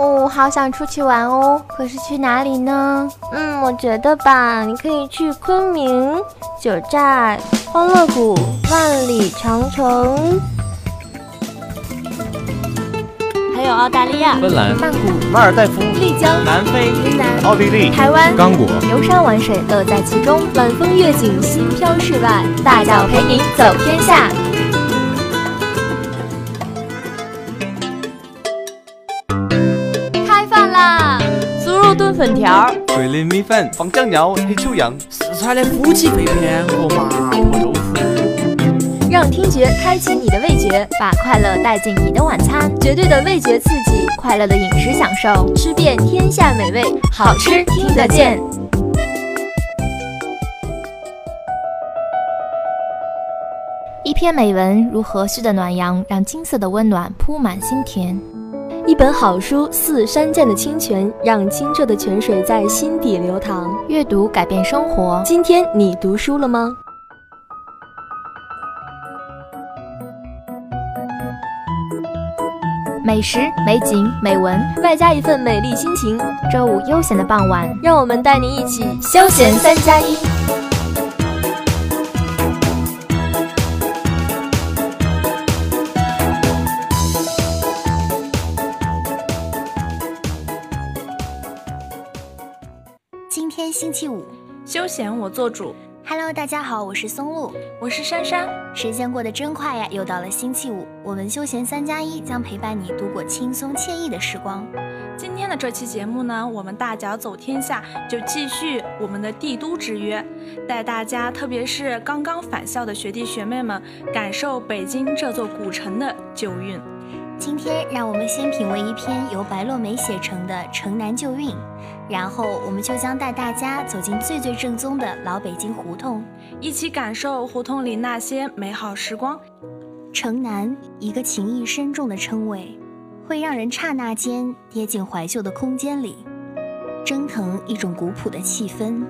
哦，好想出去玩哦，可是去哪里呢？嗯，我觉得吧，你可以去昆明、九寨、欢乐谷、万里长城，还有澳大利亚、芬兰、曼谷、马尔代夫、丽江、南非、云南、奥地利、台湾、刚果，游山玩水，乐在其中，晚风月景，心飘世外，大脚陪你走天下。粉条、桂林米粉、放酱料、黑秋阳、四川的夫妻肺片和麻婆豆腐，让听觉开启你的味觉，把快乐带进你的晚餐，绝对的味觉刺激，快乐的饮食享受，吃遍天下美味，好吃听得见。一篇美文如和煦的暖阳，让金色的温暖铺满心田。一本好书似山涧的清泉，让清澈的泉水在心底流淌。阅读改变生活。今天你读书了吗？美食、美景、美文，外加一份美丽心情。周五悠闲的傍晚，让我们带您一起休闲三加一。天星期五，休闲我做主。Hello，大家好，我是松露。我是珊珊。时间过得真快呀，又到了星期五，我们休闲三加一将陪伴你度过轻松惬意的时光。今天的这期节目呢，我们大脚走天下就继续我们的帝都之约，带大家，特别是刚刚返校的学弟学妹们，感受北京这座古城的旧韵。今天让我们先品味一篇由白落梅写成的《城南旧韵》，然后我们就将带大家走进最最正宗的老北京胡同，一起感受胡同里那些美好时光。城南，一个情意深重的称谓，会让人刹那间跌进怀旧的空间里，蒸腾一种古朴的气氛。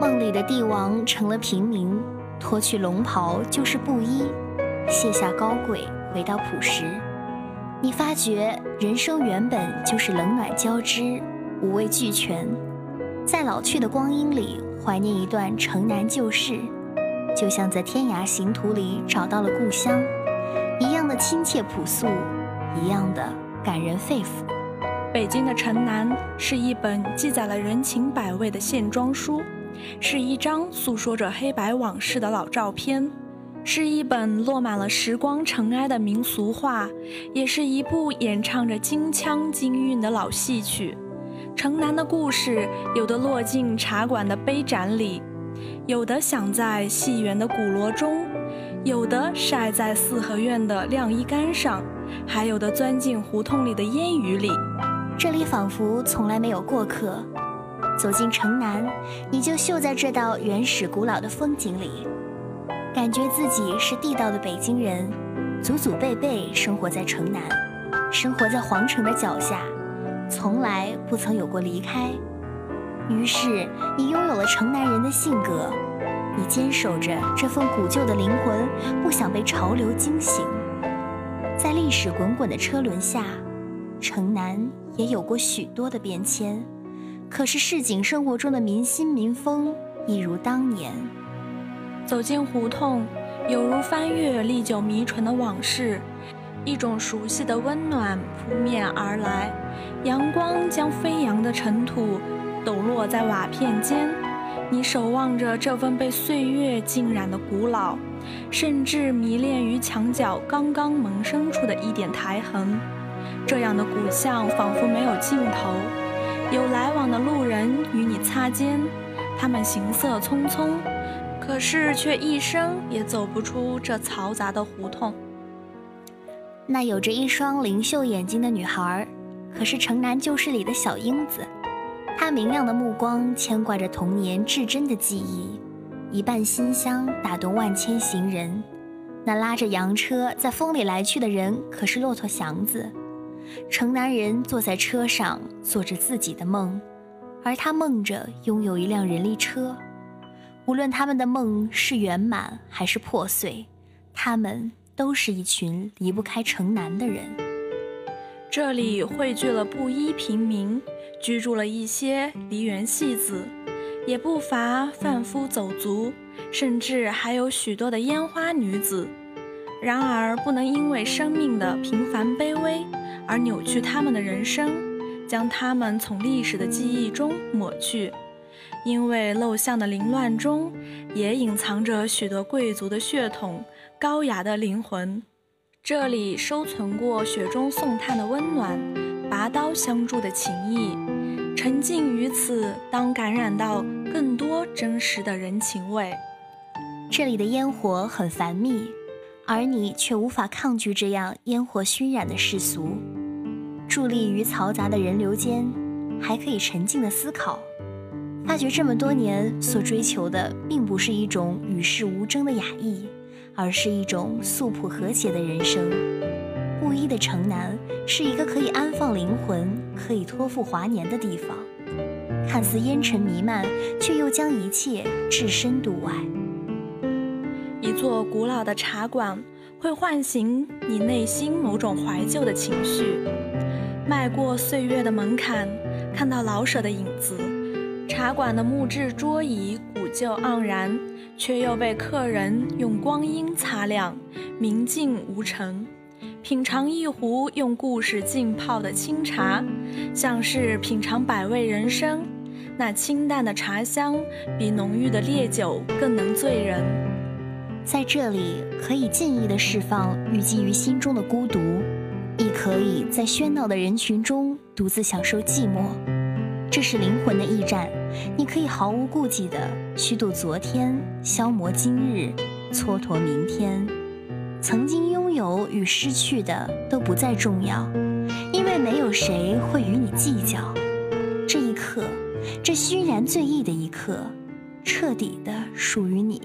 梦里的帝王成了平民，脱去龙袍就是布衣，卸下高贵，回到朴实。你发觉人生原本就是冷暖交织，五味俱全，在老去的光阴里怀念一段城南旧事，就像在天涯行途里找到了故乡，一样的亲切朴素，一样的感人肺腑。北京的城南是一本记载了人情百味的线装书，是一张诉说着黑白往事的老照片。是一本落满了时光尘埃的民俗画，也是一部演唱着京腔京韵的老戏曲。城南的故事，有的落进茶馆的杯盏里，有的响在戏园的鼓锣中，有的晒在四合院的晾衣杆上，还有的钻进胡同里的烟雨里。这里仿佛从来没有过客。走进城南，你就绣在这道原始古老的风景里。感觉自己是地道的北京人，祖祖辈辈生活在城南，生活在皇城的脚下，从来不曾有过离开。于是，你拥有了城南人的性格，你坚守着这份古旧的灵魂，不想被潮流惊醒。在历史滚滚的车轮下，城南也有过许多的变迁，可是市井生活中的民心民风一如当年。走进胡同，犹如翻阅历久弥醇的往事，一种熟悉的温暖扑面而来。阳光将飞扬的尘土抖落在瓦片间，你守望着这份被岁月浸染的古老，甚至迷恋于墙角刚刚萌生出的一点苔痕。这样的古巷仿佛没有尽头，有来往的路人与你擦肩，他们行色匆匆。可是，却一生也走不出这嘈杂的胡同。那有着一双灵秀眼睛的女孩，可是城南旧事里的小英子。她明亮的目光牵挂着童年至真的记忆，一瓣馨香打动万千行人。那拉着洋车在风里来去的人，可是骆驼祥子。城南人坐在车上，做着自己的梦，而他梦着拥有一辆人力车。无论他们的梦是圆满还是破碎，他们都是一群离不开城南的人。这里汇聚了布衣平民，居住了一些梨园戏子，也不乏贩夫走卒，甚至还有许多的烟花女子。然而，不能因为生命的平凡卑微而扭曲他们的人生，将他们从历史的记忆中抹去。因为陋巷的凌乱中，也隐藏着许多贵族的血统、高雅的灵魂。这里收存过雪中送炭的温暖，拔刀相助的情谊。沉浸于此，当感染到更多真实的人情味。这里的烟火很繁密。而你却无法抗拒这样烟火熏染的世俗，伫立于嘈杂的人流间，还可以沉静的思考，发觉这么多年所追求的，并不是一种与世无争的雅意，而是一种素朴和谐的人生。布衣的城南是一个可以安放灵魂、可以托付华年的地方，看似烟尘弥漫，却又将一切置身度外。一座古老的茶馆会唤醒你内心某种怀旧的情绪，迈过岁月的门槛，看到老舍的影子。茶馆的木质桌椅古旧盎然，却又被客人用光阴擦亮，明净无尘。品尝一壶用故事浸泡的清茶，像是品尝百味人生。那清淡的茶香，比浓郁的烈酒更能醉人。在这里，可以尽意地释放郁积于心中的孤独，亦可以在喧闹的人群中独自享受寂寞。这是灵魂的驿站，你可以毫无顾忌地虚度昨天，消磨今日，蹉跎明天。曾经拥有与失去的都不再重要，因为没有谁会与你计较。这一刻，这熏然醉意的一刻，彻底的属于你。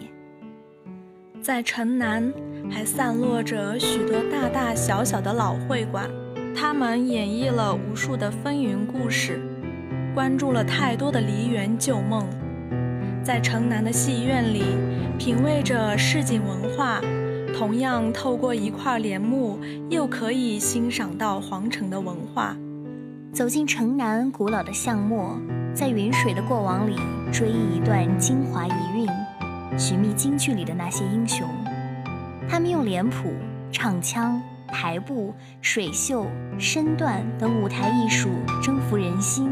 在城南，还散落着许多大大小小的老会馆，他们演绎了无数的风云故事，关注了太多的梨园旧梦。在城南的戏院里，品味着市井文化，同样透过一块帘幕，又可以欣赏到皇城的文化。走进城南古老的巷陌，在云水的过往里追忆一段京华遗韵。寻觅京剧里的那些英雄，他们用脸谱、唱腔、台步、水袖、身段等舞台艺术征服人心，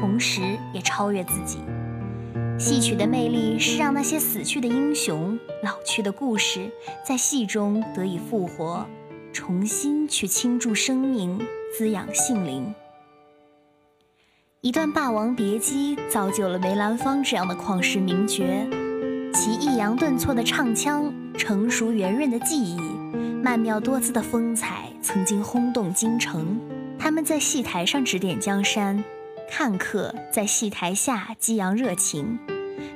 同时也超越自己。戏曲的魅力是让那些死去的英雄、老去的故事在戏中得以复活，重新去倾注生命，滋养性灵。一段《霸王别姬》造就了梅兰芳这样的旷世名角。其抑扬顿挫的唱腔，成熟圆润的技艺，曼妙多姿的风采，曾经轰动京城。他们在戏台上指点江山，看客在戏台下激扬热情，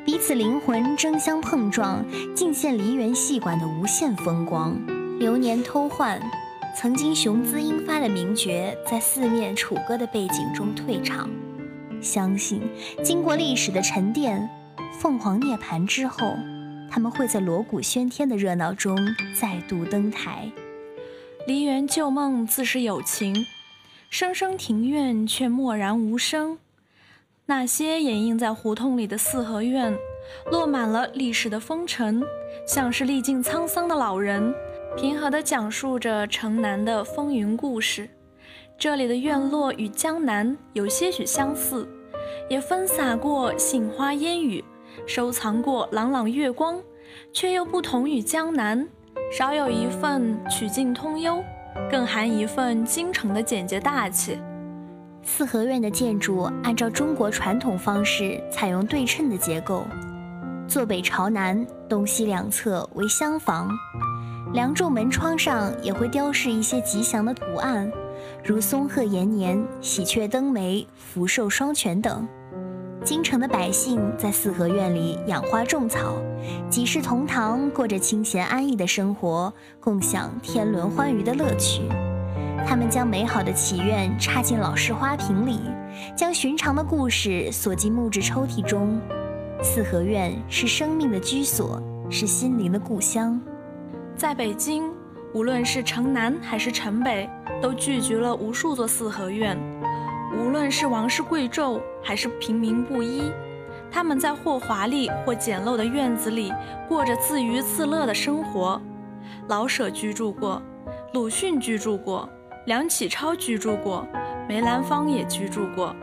彼此灵魂争相碰撞，尽现梨园戏馆的无限风光。流年偷换，曾经雄姿英发的名角，在四面楚歌的背景中退场。相信经过历史的沉淀。凤凰涅槃之后，他们会在锣鼓喧天的热闹中再度登台。梨园旧梦自是有情，声声庭院却默然无声。那些掩映在胡同里的四合院，落满了历史的风尘，像是历尽沧桑的老人，平和地讲述着城南的风云故事。这里的院落与江南有些许相似，也分洒过杏花烟雨。收藏过朗朗月光，却又不同于江南，少有一份曲径通幽，更含一份京城的简洁大气。四合院的建筑按照中国传统方式，采用对称的结构，坐北朝南，东西两侧为厢房，梁柱门窗上也会雕饰一些吉祥的图案，如松鹤延年、喜鹊登梅、福寿双全等。京城的百姓在四合院里养花种草，几世同堂，过着清闲安逸的生活，共享天伦欢愉的乐趣。他们将美好的祈愿插进老式花瓶里，将寻常的故事锁进木质抽屉中。四合院是生命的居所，是心灵的故乡。在北京，无论是城南还是城北，都聚集了无数座四合院。无论是王室贵胄还是平民布衣，他们在或华丽或简陋的院子里过着自娱自乐的生活。老舍居住过，鲁迅居住过，梁启超居住过，梅兰芳也居住过，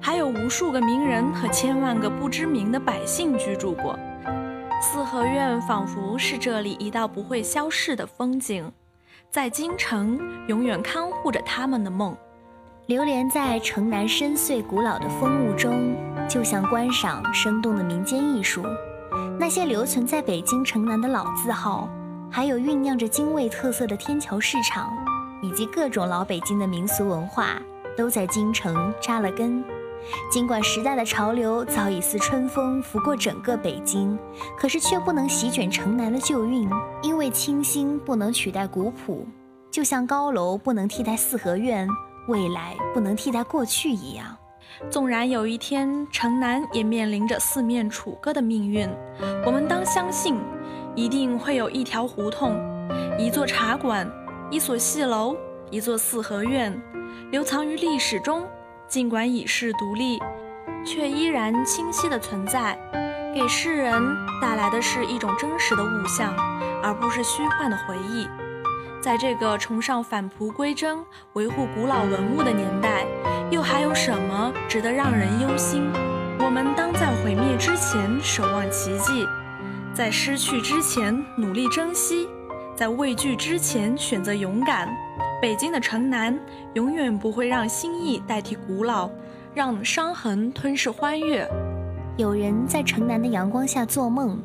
还有无数个名人和千万个不知名的百姓居住过。四合院仿佛是这里一道不会消逝的风景，在京城永远看护着他们的梦。流连在城南深邃古老的风物中，就像观赏生动的民间艺术。那些留存在北京城南的老字号，还有酝酿着京味特色的天桥市场，以及各种老北京的民俗文化，都在京城扎了根。尽管时代的潮流早已似春风拂过整个北京，可是却不能席卷城南的旧韵，因为清新不能取代古朴，就像高楼不能替代四合院。未来不能替代过去一样，纵然有一天城南也面临着四面楚歌的命运，我们当相信，一定会有一条胡同、一座茶馆、一所戏楼、一座四合院，留藏于历史中。尽管已是独立，却依然清晰的存在，给世人带来的是一种真实的物象，而不是虚幻的回忆。在这个崇尚返璞归真、维护古老文物的年代，又还有什么值得让人忧心？我们当在毁灭之前守望奇迹，在失去之前努力珍惜，在畏惧之前选择勇敢。北京的城南永远不会让新意代替古老，让伤痕吞噬欢悦。有人在城南的阳光下做梦，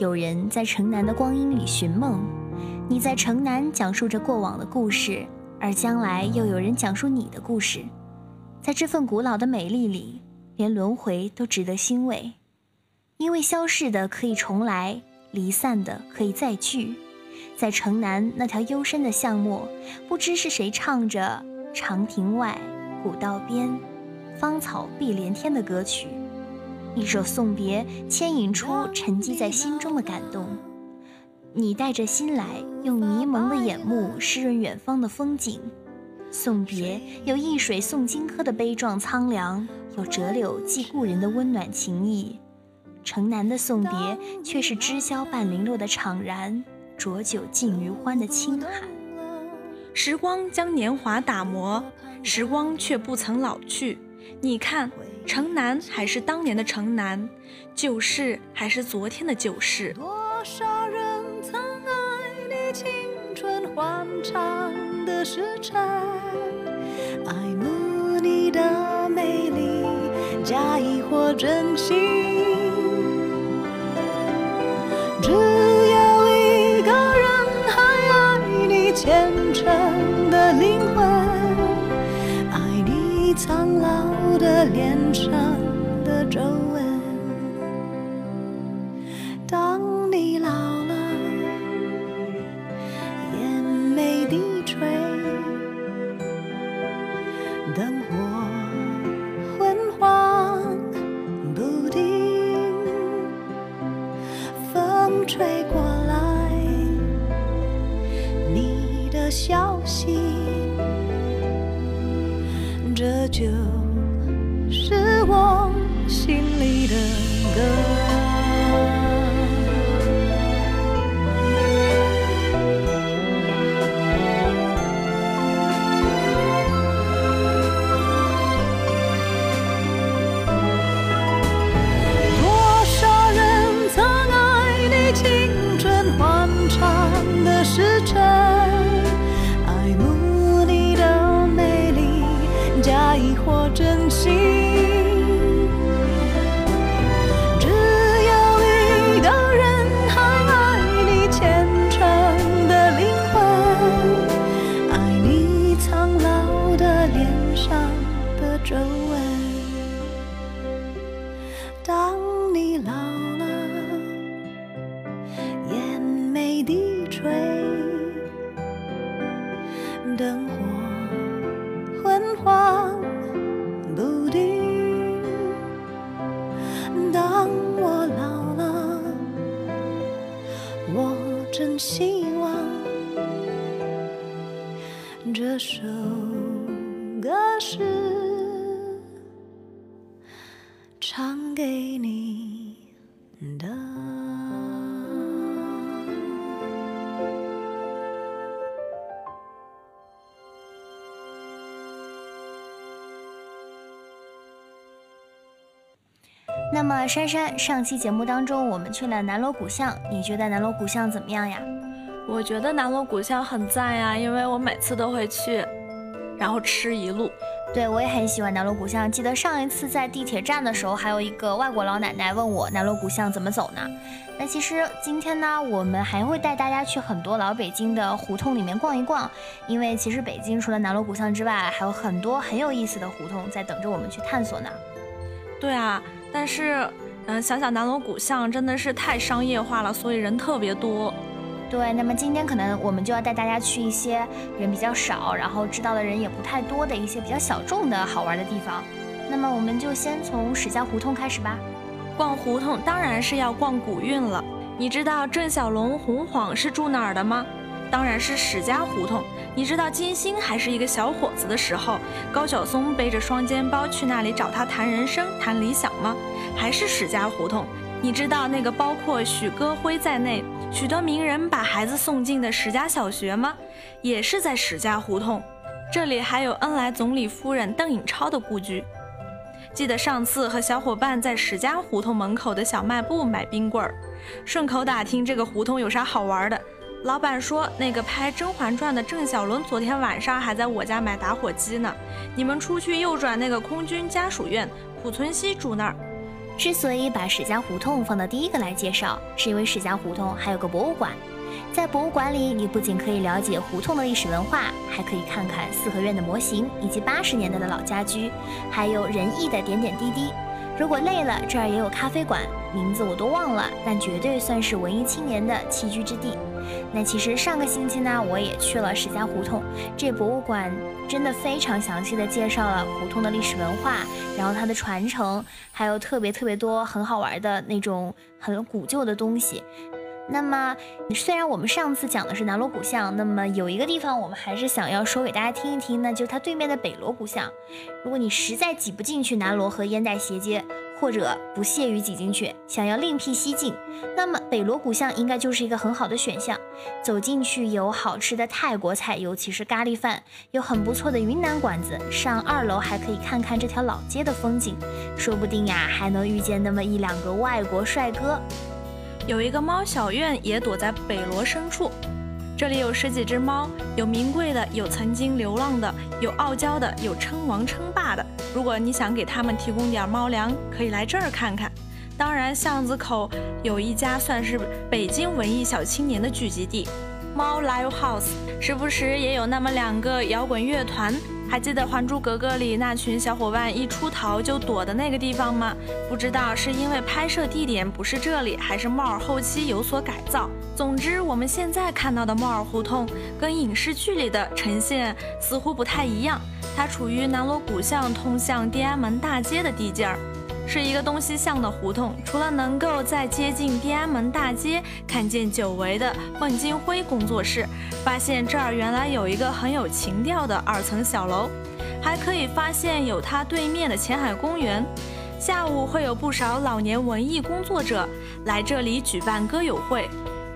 有人在城南的光阴里寻梦。你在城南讲述着过往的故事，而将来又有人讲述你的故事。在这份古老的美丽里，连轮回都值得欣慰，因为消逝的可以重来，离散的可以再聚。在城南那条幽深的巷陌，不知是谁唱着“长亭外，古道边，芳草碧连天”的歌曲，一首送别，牵引出沉积在心中的感动。你带着心来，用迷蒙的眼目湿润远方的风景。送别有易水送荆轲的悲壮苍凉，有折柳寄故人的温暖情意。城南的送别却是知交半零落的怅然，浊酒尽余欢的清寒。时光将年华打磨，时光却不曾老去。你看，城南还是当年的城南，旧事还是昨天的旧事。多少人？春欢畅的时辰，爱慕你的美丽，假意或真心。只有一个人还爱你虔诚的灵魂，爱你苍老的脸上的皱真希唱给你的。那么，珊珊，上期节目当中我们去了南锣鼓巷，你觉得南锣鼓巷怎么样呀？我觉得南锣鼓巷很赞呀，因为我每次都会去，然后吃一路。对，我也很喜欢南锣鼓巷。记得上一次在地铁站的时候，还有一个外国老奶奶问我南锣鼓巷怎么走呢？那其实今天呢，我们还会带大家去很多老北京的胡同里面逛一逛，因为其实北京除了南锣鼓巷之外，还有很多很有意思的胡同在等着我们去探索呢。对啊。但是，嗯，想想南锣鼓巷真的是太商业化了，所以人特别多。对，那么今天可能我们就要带大家去一些人比较少，然后知道的人也不太多的一些比较小众的好玩的地方。那么我们就先从史家胡同开始吧。逛胡同当然是要逛古韵了。你知道郑小龙、洪晃是住哪儿的吗？当然是史家胡同。你知道金星还是一个小伙子的时候，高晓松背着双肩包去那里找他谈人生、谈理想吗？还是史家胡同？你知道那个包括许戈辉在内许多名人把孩子送进的史家小学吗？也是在史家胡同。这里还有恩来总理夫人邓颖超的故居。记得上次和小伙伴在史家胡同门口的小卖部买冰棍儿，顺口打听这个胡同有啥好玩的。老板说：“那个拍《甄嬛传》的郑晓龙昨天晚上还在我家买打火机呢。你们出去右转那个空军家属院，濮存昕住那儿。”之所以把史家胡同放到第一个来介绍，是因为史家胡同还有个博物馆。在博物馆里，你不仅可以了解胡同的历史文化，还可以看看四合院的模型以及八十年代的老家居，还有仁义的点点滴滴。如果累了，这儿也有咖啡馆，名字我都忘了，但绝对算是文艺青年的栖居之地。那其实上个星期呢，我也去了史家胡同，这博物馆真的非常详细的介绍了胡同的历史文化，然后它的传承，还有特别特别多很好玩的那种很古旧的东西。那么虽然我们上次讲的是南锣鼓巷，那么有一个地方我们还是想要说给大家听一听，那就是它对面的北锣鼓巷。如果你实在挤不进去南锣和烟袋斜街。或者不屑于挤进去，想要另辟蹊径，那么北锣鼓巷应该就是一个很好的选项。走进去有好吃的泰国菜，尤其是咖喱饭，有很不错的云南馆子。上二楼还可以看看这条老街的风景，说不定呀还能遇见那么一两个外国帅哥。有一个猫小院也躲在北锣深处。这里有十几只猫，有名贵的，有曾经流浪的，有傲娇的，有称王称霸的。如果你想给它们提供点猫粮，可以来这儿看看。当然，巷子口有一家算是北京文艺小青年的聚集地——猫 Live House，时不时也有那么两个摇滚乐团。还记得《还珠格格》里那群小伙伴一出逃就躲的那个地方吗？不知道是因为拍摄地点不是这里，还是帽儿后期有所改造。总之，我们现在看到的帽儿胡同跟影视剧里的呈现似乎不太一样。它处于南锣鼓巷通向地安门大街的地界儿。是一个东西向的胡同，除了能够在接近天安门大街看见久违的孟京辉工作室，发现这儿原来有一个很有情调的二层小楼，还可以发现有它对面的前海公园。下午会有不少老年文艺工作者来这里举办歌友会。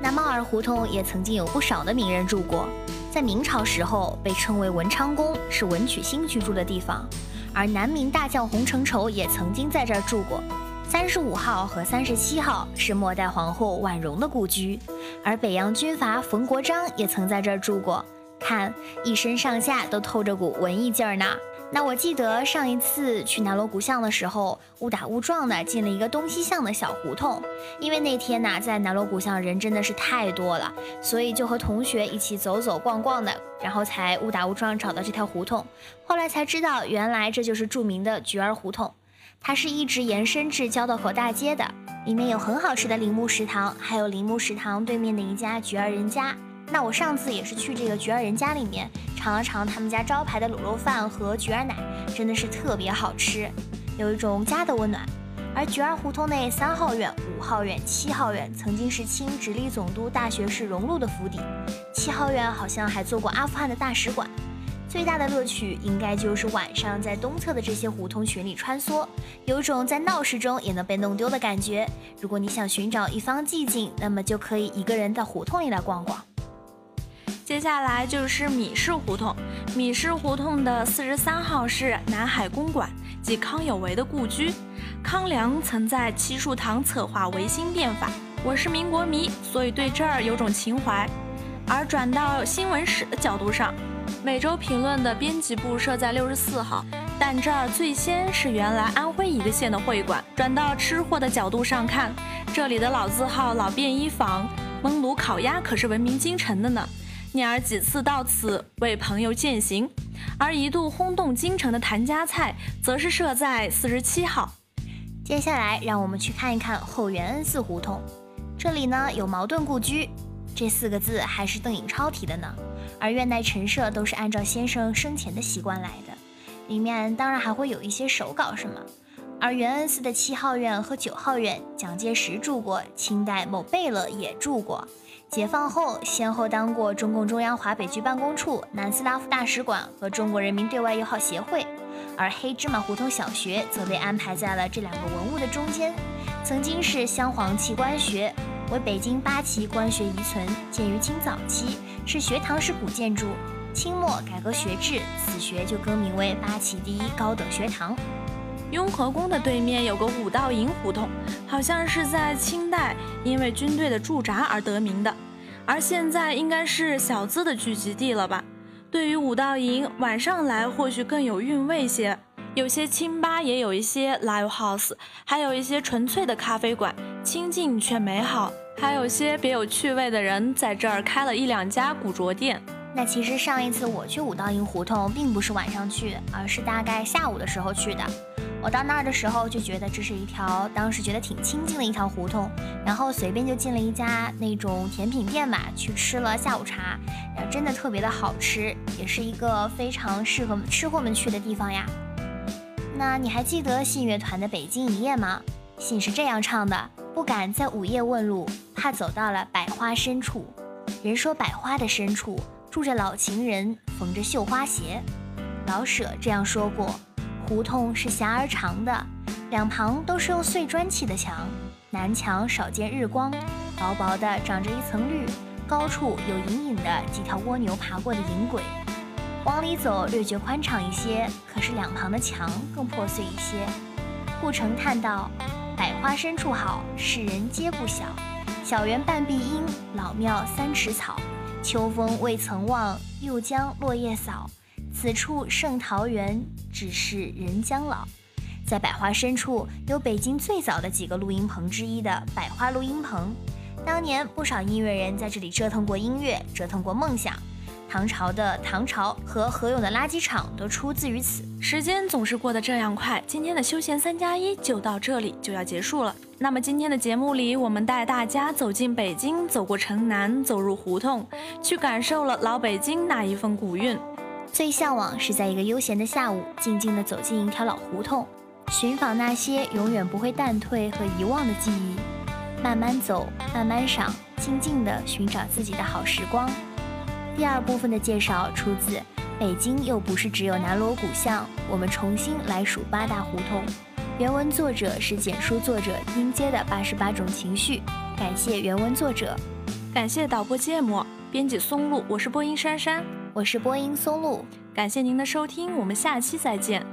那猫儿胡同也曾经有不少的名人住过，在明朝时候被称为文昌宫，是文曲星居住的地方。而南明大将洪承畴也曾经在这儿住过，三十五号和三十七号是末代皇后婉容的故居，而北洋军阀冯国璋也曾在这儿住过，看一身上下都透着股文艺劲儿呢。那我记得上一次去南锣鼓巷的时候，误打误撞的进了一个东西巷的小胡同，因为那天呢在南锣鼓巷人真的是太多了，所以就和同学一起走走逛逛的，然后才误打误撞找到这条胡同。后来才知道，原来这就是著名的菊儿胡同，它是一直延伸至交道口大街的，里面有很好吃的铃木食堂，还有铃木食堂对面的一家菊儿人家。那我上次也是去这个菊儿人家里面尝了尝他们家招牌的卤肉饭和菊儿奶，真的是特别好吃，有一种家的温暖。而菊儿胡同内三号院、五号院、七号院曾经是清直隶总督大学士荣禄的府邸，七号院好像还做过阿富汗的大使馆。最大的乐趣应该就是晚上在东侧的这些胡同群里穿梭，有一种在闹市中也能被弄丢的感觉。如果你想寻找一方寂静，那么就可以一个人到胡同里来逛逛。接下来就是米市胡同。米市胡同的四十三号是南海公馆，即康有为的故居。康梁曾在七树堂策划维新变法。我是民国迷，所以对这儿有种情怀。而转到新闻史的角度上，每周评论的编辑部设在六十四号，但这儿最先是原来安徽一个县的会馆。转到吃货的角度上看，这里的老字号老便衣坊、焖炉烤鸭可是闻名京城的呢。聂耳几次到此为朋友饯行，而一度轰动京城的谭家菜，则是设在四十七号。接下来，让我们去看一看后元恩寺胡同。这里呢有茅盾故居，这四个字还是邓颖超提的呢。而院内陈设都是按照先生生前的习惯来的，里面当然还会有一些手稿什么。而元恩寺的七号院和九号院，蒋介石住过，清代某贝勒也住过。解放后，先后当过中共中央华北局办公处、南斯拉夫大使馆和中国人民对外友好协会，而黑芝麻胡同小学则被安排在了这两个文物的中间。曾经是镶黄旗官学，为北京八旗官学遗存，建于清早期，是学堂式古建筑。清末改革学制，此学就更名为八旗第一高等学堂。雍和宫的对面有个五道营胡同，好像是在清代因为军队的驻扎而得名的，而现在应该是小资的聚集地了吧？对于五道营，晚上来或许更有韵味些，有些清吧，也有一些 live house，还有一些纯粹的咖啡馆，清静却美好。还有些别有趣味的人在这儿开了一两家古着店。那其实上一次我去五道营胡同，并不是晚上去，而是大概下午的时候去的。我到那儿的时候就觉得这是一条当时觉得挺清静的一条胡同，然后随便就进了一家那种甜品店吧，去吃了下午茶，然后真的特别的好吃，也是一个非常适合吃货们去的地方呀。那你还记得信乐团的《北京一夜》吗？信是这样唱的：不敢在午夜问路，怕走到了百花深处。人说百花的深处住着老情人，缝着绣花鞋。老舍这样说过。胡同是狭而长的，两旁都是用碎砖砌的墙，南墙少见日光，薄薄的长着一层绿，高处有隐隐的几条蜗牛爬过的银轨。往里走略觉宽敞一些，可是两旁的墙更破碎一些。顾城叹道：“百花深处好，世人皆不晓。小园半壁阴，老庙三尺草。秋风未曾望，又将落叶扫。”此处胜桃源，只是人将老。在百花深处，有北京最早的几个录音棚之一的百花录音棚。当年不少音乐人在这里折腾过音乐，折腾过梦想。唐朝的唐朝和何勇的垃圾场都出自于此。时间总是过得这样快，今天的休闲三加一就到这里就要结束了。那么今天的节目里，我们带大家走进北京，走过城南，走入胡同，去感受了老北京那一份古韵。最向往是在一个悠闲的下午，静静地走进一条老胡同，寻访那些永远不会淡退和遗忘的记忆，慢慢走，慢慢赏，静静地寻找自己的好时光。第二部分的介绍出自《北京又不是只有南锣鼓巷》，我们重新来数八大胡同。原文作者是简书作者音阶的八十八种情绪。感谢原文作者，感谢导播芥末，编辑松露，我是播音珊珊。我是播音松露，感谢您的收听，我们下期再见。